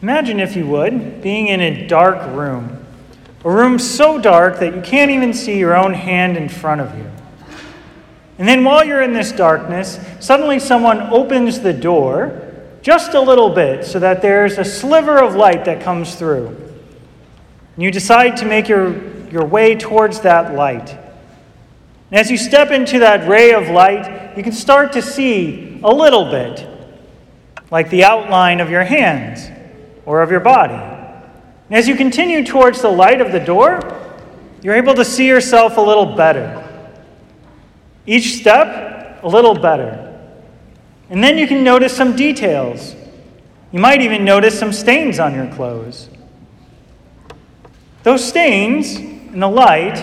Imagine, if you would, being in a dark room, a room so dark that you can't even see your own hand in front of you. And then while you're in this darkness, suddenly someone opens the door just a little bit so that there's a sliver of light that comes through. And you decide to make your, your way towards that light. And as you step into that ray of light, you can start to see a little bit, like the outline of your hands or of your body. And as you continue towards the light of the door, you're able to see yourself a little better. Each step, a little better. And then you can notice some details. You might even notice some stains on your clothes. Those stains in the light,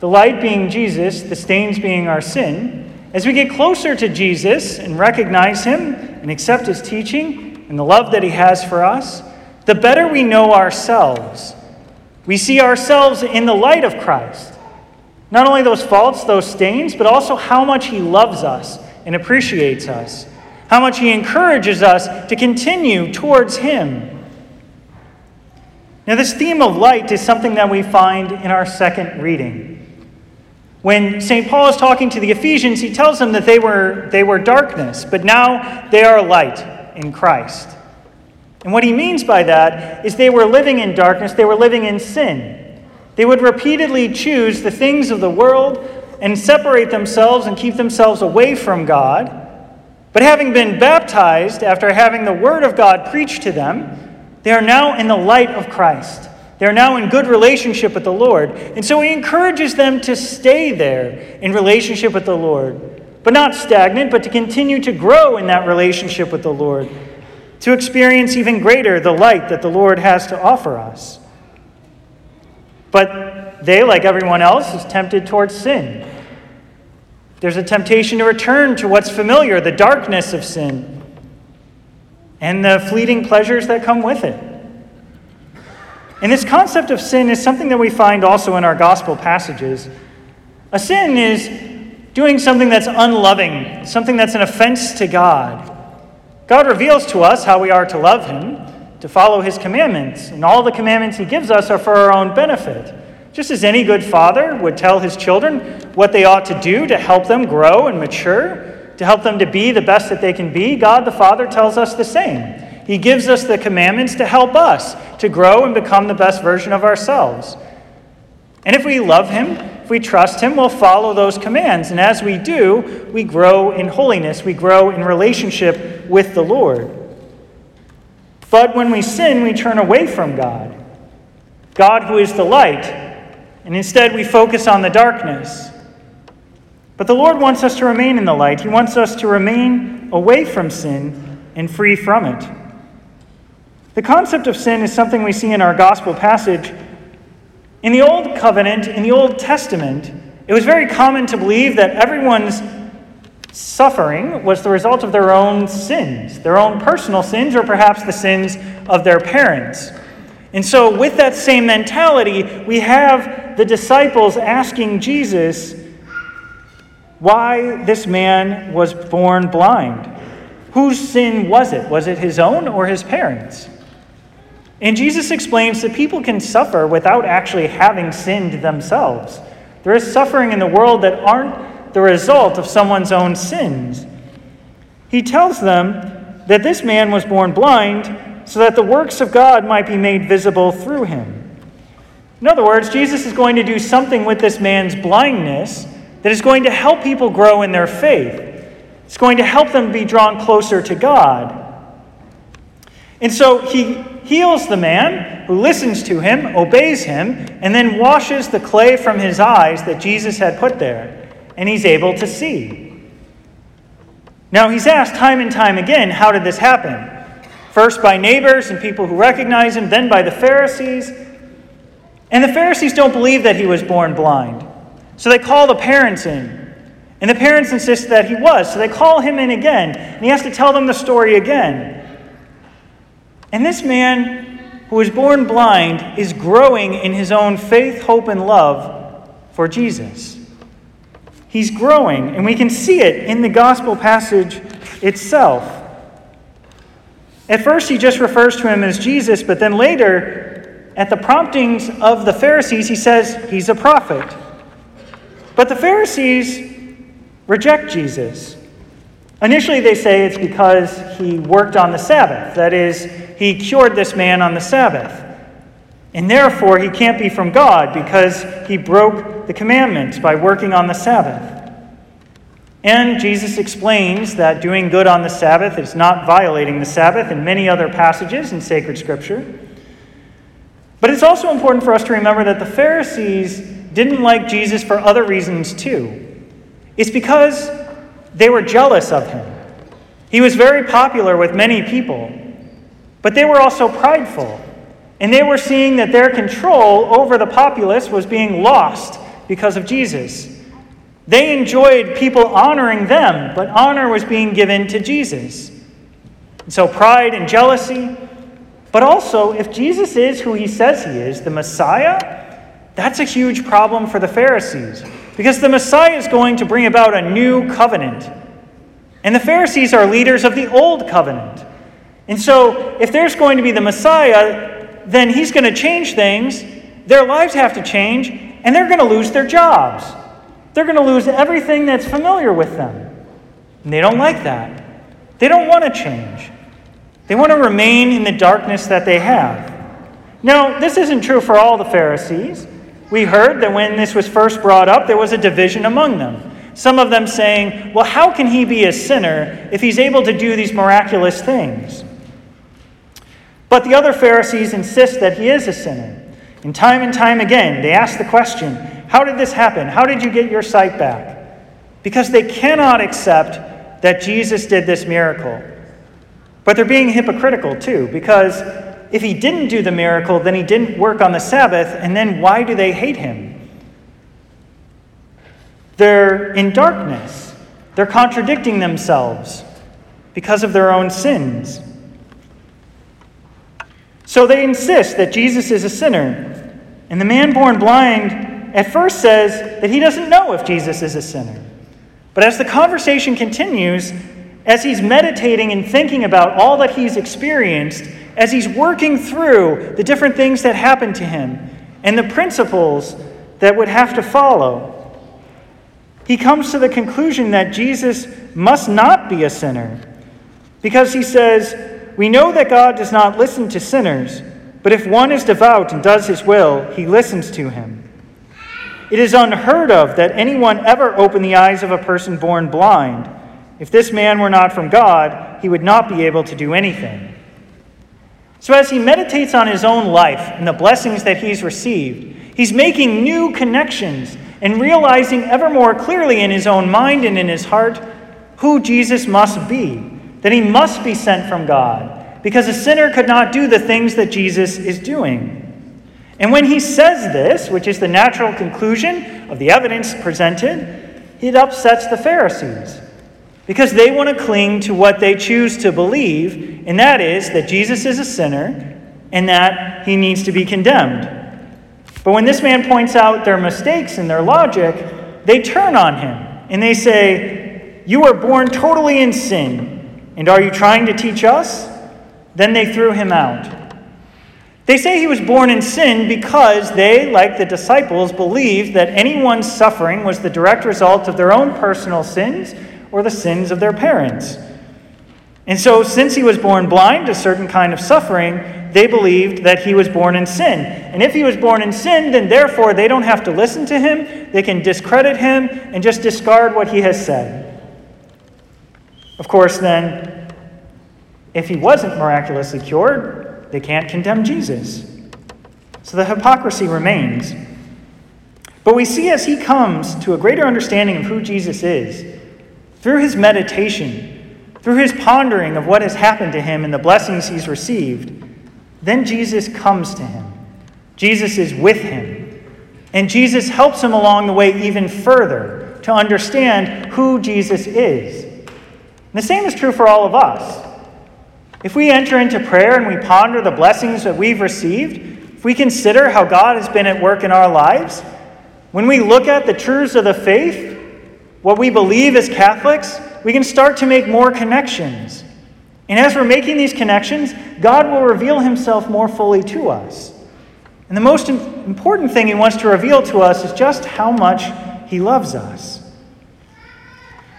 the light being Jesus, the stains being our sin, as we get closer to Jesus and recognize him and accept his teaching and the love that he has for us, the better we know ourselves. We see ourselves in the light of Christ. Not only those faults, those stains, but also how much he loves us and appreciates us, how much He encourages us to continue towards Him. Now, this theme of light is something that we find in our second reading. When St. Paul is talking to the Ephesians, he tells them that they were, they were darkness, but now they are light in Christ. And what he means by that is they were living in darkness, they were living in sin. They would repeatedly choose the things of the world and separate themselves and keep themselves away from God. But having been baptized after having the Word of God preached to them, they are now in the light of Christ. They are now in good relationship with the Lord. And so he encourages them to stay there in relationship with the Lord, but not stagnant, but to continue to grow in that relationship with the Lord, to experience even greater the light that the Lord has to offer us. But they, like everyone else, is tempted towards sin. There's a temptation to return to what's familiar, the darkness of sin, and the fleeting pleasures that come with it. And this concept of sin is something that we find also in our gospel passages. A sin is doing something that's unloving, something that's an offense to God. God reveals to us how we are to love Him, to follow His commandments, and all the commandments He gives us are for our own benefit. Just as any good father would tell his children what they ought to do to help them grow and mature, to help them to be the best that they can be, God the Father tells us the same. He gives us the commandments to help us to grow and become the best version of ourselves. And if we love Him, if we trust Him, we'll follow those commands. And as we do, we grow in holiness, we grow in relationship with the Lord. But when we sin, we turn away from God. God, who is the light, and instead we focus on the darkness. But the Lord wants us to remain in the light. He wants us to remain away from sin and free from it. The concept of sin is something we see in our gospel passage. In the Old Covenant, in the Old Testament, it was very common to believe that everyone's suffering was the result of their own sins, their own personal sins, or perhaps the sins of their parents. And so, with that same mentality, we have the disciples asking Jesus why this man was born blind. Whose sin was it? Was it his own or his parents? And Jesus explains that people can suffer without actually having sinned themselves. There is suffering in the world that aren't the result of someone's own sins. He tells them that this man was born blind so that the works of God might be made visible through him. In other words, Jesus is going to do something with this man's blindness that is going to help people grow in their faith. It's going to help them be drawn closer to God. And so he heals the man who listens to him, obeys him, and then washes the clay from his eyes that Jesus had put there, and he's able to see. Now, he's asked time and time again, how did this happen? First by neighbors and people who recognize him, then by the Pharisees. And the Pharisees don't believe that he was born blind. So they call the parents in. And the parents insist that he was. So they call him in again. And he has to tell them the story again. And this man who was born blind is growing in his own faith, hope, and love for Jesus. He's growing, and we can see it in the gospel passage itself. At first, he just refers to him as Jesus, but then later, at the promptings of the Pharisees, he says he's a prophet. But the Pharisees reject Jesus. Initially, they say it's because he worked on the Sabbath. That is, he cured this man on the Sabbath. And therefore, he can't be from God because he broke the commandments by working on the Sabbath. And Jesus explains that doing good on the Sabbath is not violating the Sabbath in many other passages in sacred scripture. But it's also important for us to remember that the Pharisees didn't like Jesus for other reasons too. It's because they were jealous of him. He was very popular with many people, but they were also prideful. And they were seeing that their control over the populace was being lost because of Jesus. They enjoyed people honoring them, but honor was being given to Jesus. So, pride and jealousy, but also, if Jesus is who he says he is, the Messiah, that's a huge problem for the Pharisees. Because the Messiah is going to bring about a new covenant. And the Pharisees are leaders of the old covenant. And so, if there's going to be the Messiah, then he's going to change things. Their lives have to change, and they're going to lose their jobs. They're going to lose everything that's familiar with them. And they don't like that. They don't want to change. They want to remain in the darkness that they have. Now, this isn't true for all the Pharisees. We heard that when this was first brought up, there was a division among them. Some of them saying, Well, how can he be a sinner if he's able to do these miraculous things? But the other Pharisees insist that he is a sinner. And time and time again, they ask the question how did this happen? How did you get your sight back? Because they cannot accept that Jesus did this miracle. But they're being hypocritical too, because if he didn't do the miracle, then he didn't work on the Sabbath, and then why do they hate him? They're in darkness. They're contradicting themselves because of their own sins. So they insist that Jesus is a sinner, and the man born blind at first says that he doesn't know if Jesus is a sinner. But as the conversation continues, as he's meditating and thinking about all that he's experienced, as he's working through the different things that happened to him and the principles that would have to follow, he comes to the conclusion that Jesus must not be a sinner. Because he says, We know that God does not listen to sinners, but if one is devout and does his will, he listens to him. It is unheard of that anyone ever open the eyes of a person born blind. If this man were not from God, he would not be able to do anything. So, as he meditates on his own life and the blessings that he's received, he's making new connections and realizing ever more clearly in his own mind and in his heart who Jesus must be, that he must be sent from God, because a sinner could not do the things that Jesus is doing. And when he says this, which is the natural conclusion of the evidence presented, it upsets the Pharisees because they want to cling to what they choose to believe, and that is that Jesus is a sinner and that he needs to be condemned. But when this man points out their mistakes in their logic, they turn on him and they say, You were born totally in sin, and are you trying to teach us? Then they threw him out. They say he was born in sin because they, like the disciples, believed that anyone's suffering was the direct result of their own personal sins or the sins of their parents. And so, since he was born blind to certain kind of suffering, they believed that he was born in sin. And if he was born in sin, then therefore they don't have to listen to him, they can discredit him and just discard what he has said. Of course, then, if he wasn't miraculously cured, they can't condemn Jesus. So the hypocrisy remains. But we see as he comes to a greater understanding of who Jesus is, through his meditation, through his pondering of what has happened to him and the blessings he's received, then Jesus comes to him. Jesus is with him. And Jesus helps him along the way even further to understand who Jesus is. And the same is true for all of us. If we enter into prayer and we ponder the blessings that we've received, if we consider how God has been at work in our lives, when we look at the truths of the faith, what we believe as Catholics, we can start to make more connections. And as we're making these connections, God will reveal himself more fully to us. And the most important thing he wants to reveal to us is just how much he loves us.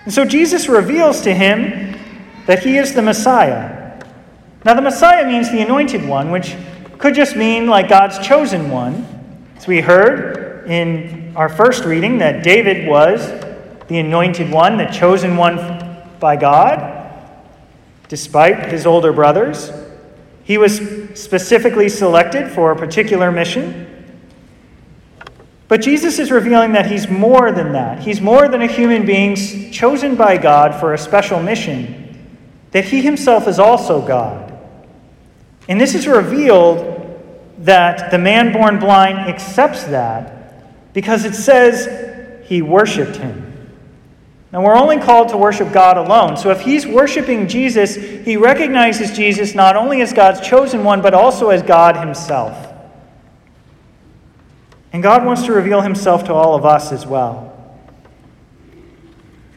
And so Jesus reveals to him that he is the Messiah. Now, the Messiah means the anointed one, which could just mean like God's chosen one. As we heard in our first reading, that David was the anointed one, the chosen one by God, despite his older brothers. He was specifically selected for a particular mission. But Jesus is revealing that he's more than that. He's more than a human being chosen by God for a special mission, that he himself is also God. And this is revealed that the man born blind accepts that because it says he worshiped him. Now, we're only called to worship God alone. So if he's worshiping Jesus, he recognizes Jesus not only as God's chosen one, but also as God himself. And God wants to reveal himself to all of us as well.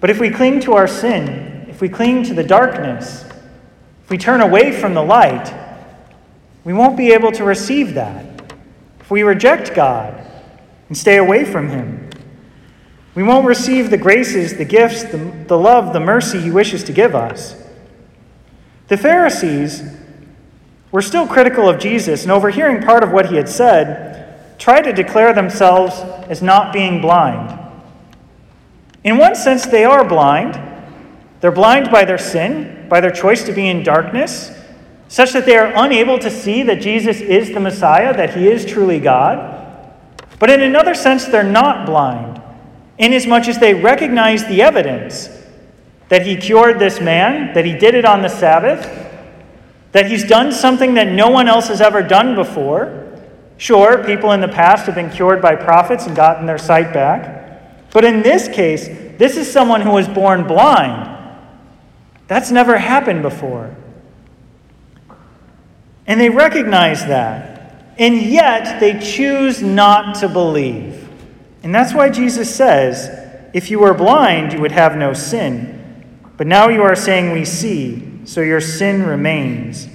But if we cling to our sin, if we cling to the darkness, if we turn away from the light, we won't be able to receive that. If we reject God and stay away from him, we won't receive the graces, the gifts, the, the love, the mercy he wishes to give us. The Pharisees were still critical of Jesus, and overhearing part of what he had said, tried to declare themselves as not being blind. In one sense, they are blind. They're blind by their sin, by their choice to be in darkness, such that they are unable to see that Jesus is the Messiah, that he is truly God. But in another sense, they're not blind, inasmuch as they recognize the evidence that he cured this man, that he did it on the Sabbath, that he's done something that no one else has ever done before Sure, people in the past have been cured by prophets and gotten their sight back. But in this case, this is someone who was born blind. That's never happened before. And they recognize that. And yet, they choose not to believe. And that's why Jesus says, If you were blind, you would have no sin. But now you are saying, We see, so your sin remains.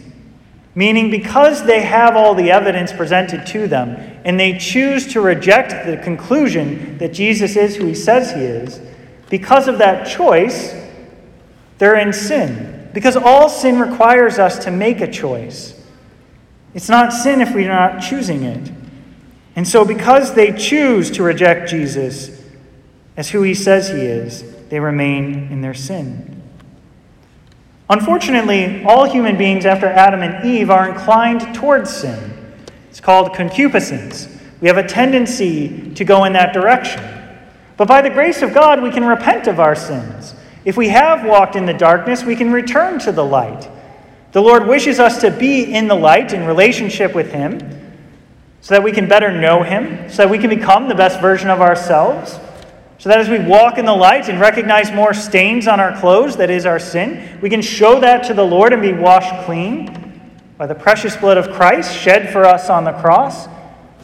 Meaning, because they have all the evidence presented to them and they choose to reject the conclusion that Jesus is who he says he is, because of that choice, they're in sin. Because all sin requires us to make a choice. It's not sin if we're not choosing it. And so, because they choose to reject Jesus as who he says he is, they remain in their sin. Unfortunately, all human beings after Adam and Eve are inclined towards sin. It's called concupiscence. We have a tendency to go in that direction. But by the grace of God, we can repent of our sins. If we have walked in the darkness, we can return to the light. The Lord wishes us to be in the light in relationship with Him so that we can better know Him, so that we can become the best version of ourselves. So that as we walk in the light and recognize more stains on our clothes, that is our sin, we can show that to the Lord and be washed clean by the precious blood of Christ shed for us on the cross,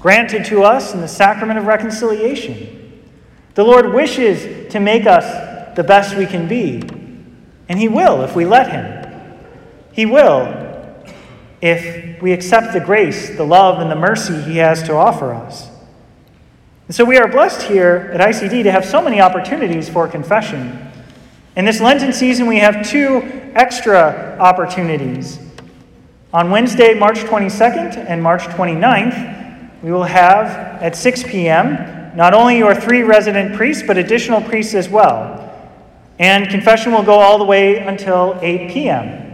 granted to us in the sacrament of reconciliation. The Lord wishes to make us the best we can be, and He will if we let Him. He will if we accept the grace, the love, and the mercy He has to offer us. And so we are blessed here at ICD to have so many opportunities for confession. In this Lenten season, we have two extra opportunities. On Wednesday, March 22nd and March 29th, we will have at 6 p.m. not only your three resident priests, but additional priests as well. And confession will go all the way until 8 p.m.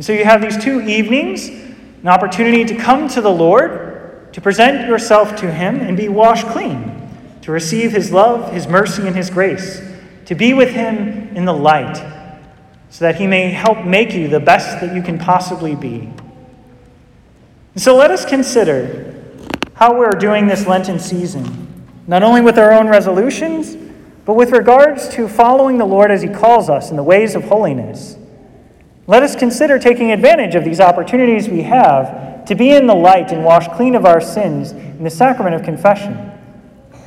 And so you have these two evenings, an opportunity to come to the Lord to present yourself to Him and be washed clean, to receive His love, His mercy, and His grace, to be with Him in the light, so that He may help make you the best that you can possibly be. And so let us consider how we're doing this Lenten season, not only with our own resolutions, but with regards to following the Lord as He calls us in the ways of holiness. Let us consider taking advantage of these opportunities we have to be in the light and washed clean of our sins in the sacrament of confession.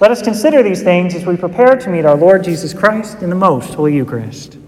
Let us consider these things as we prepare to meet our Lord Jesus Christ in the most holy Eucharist.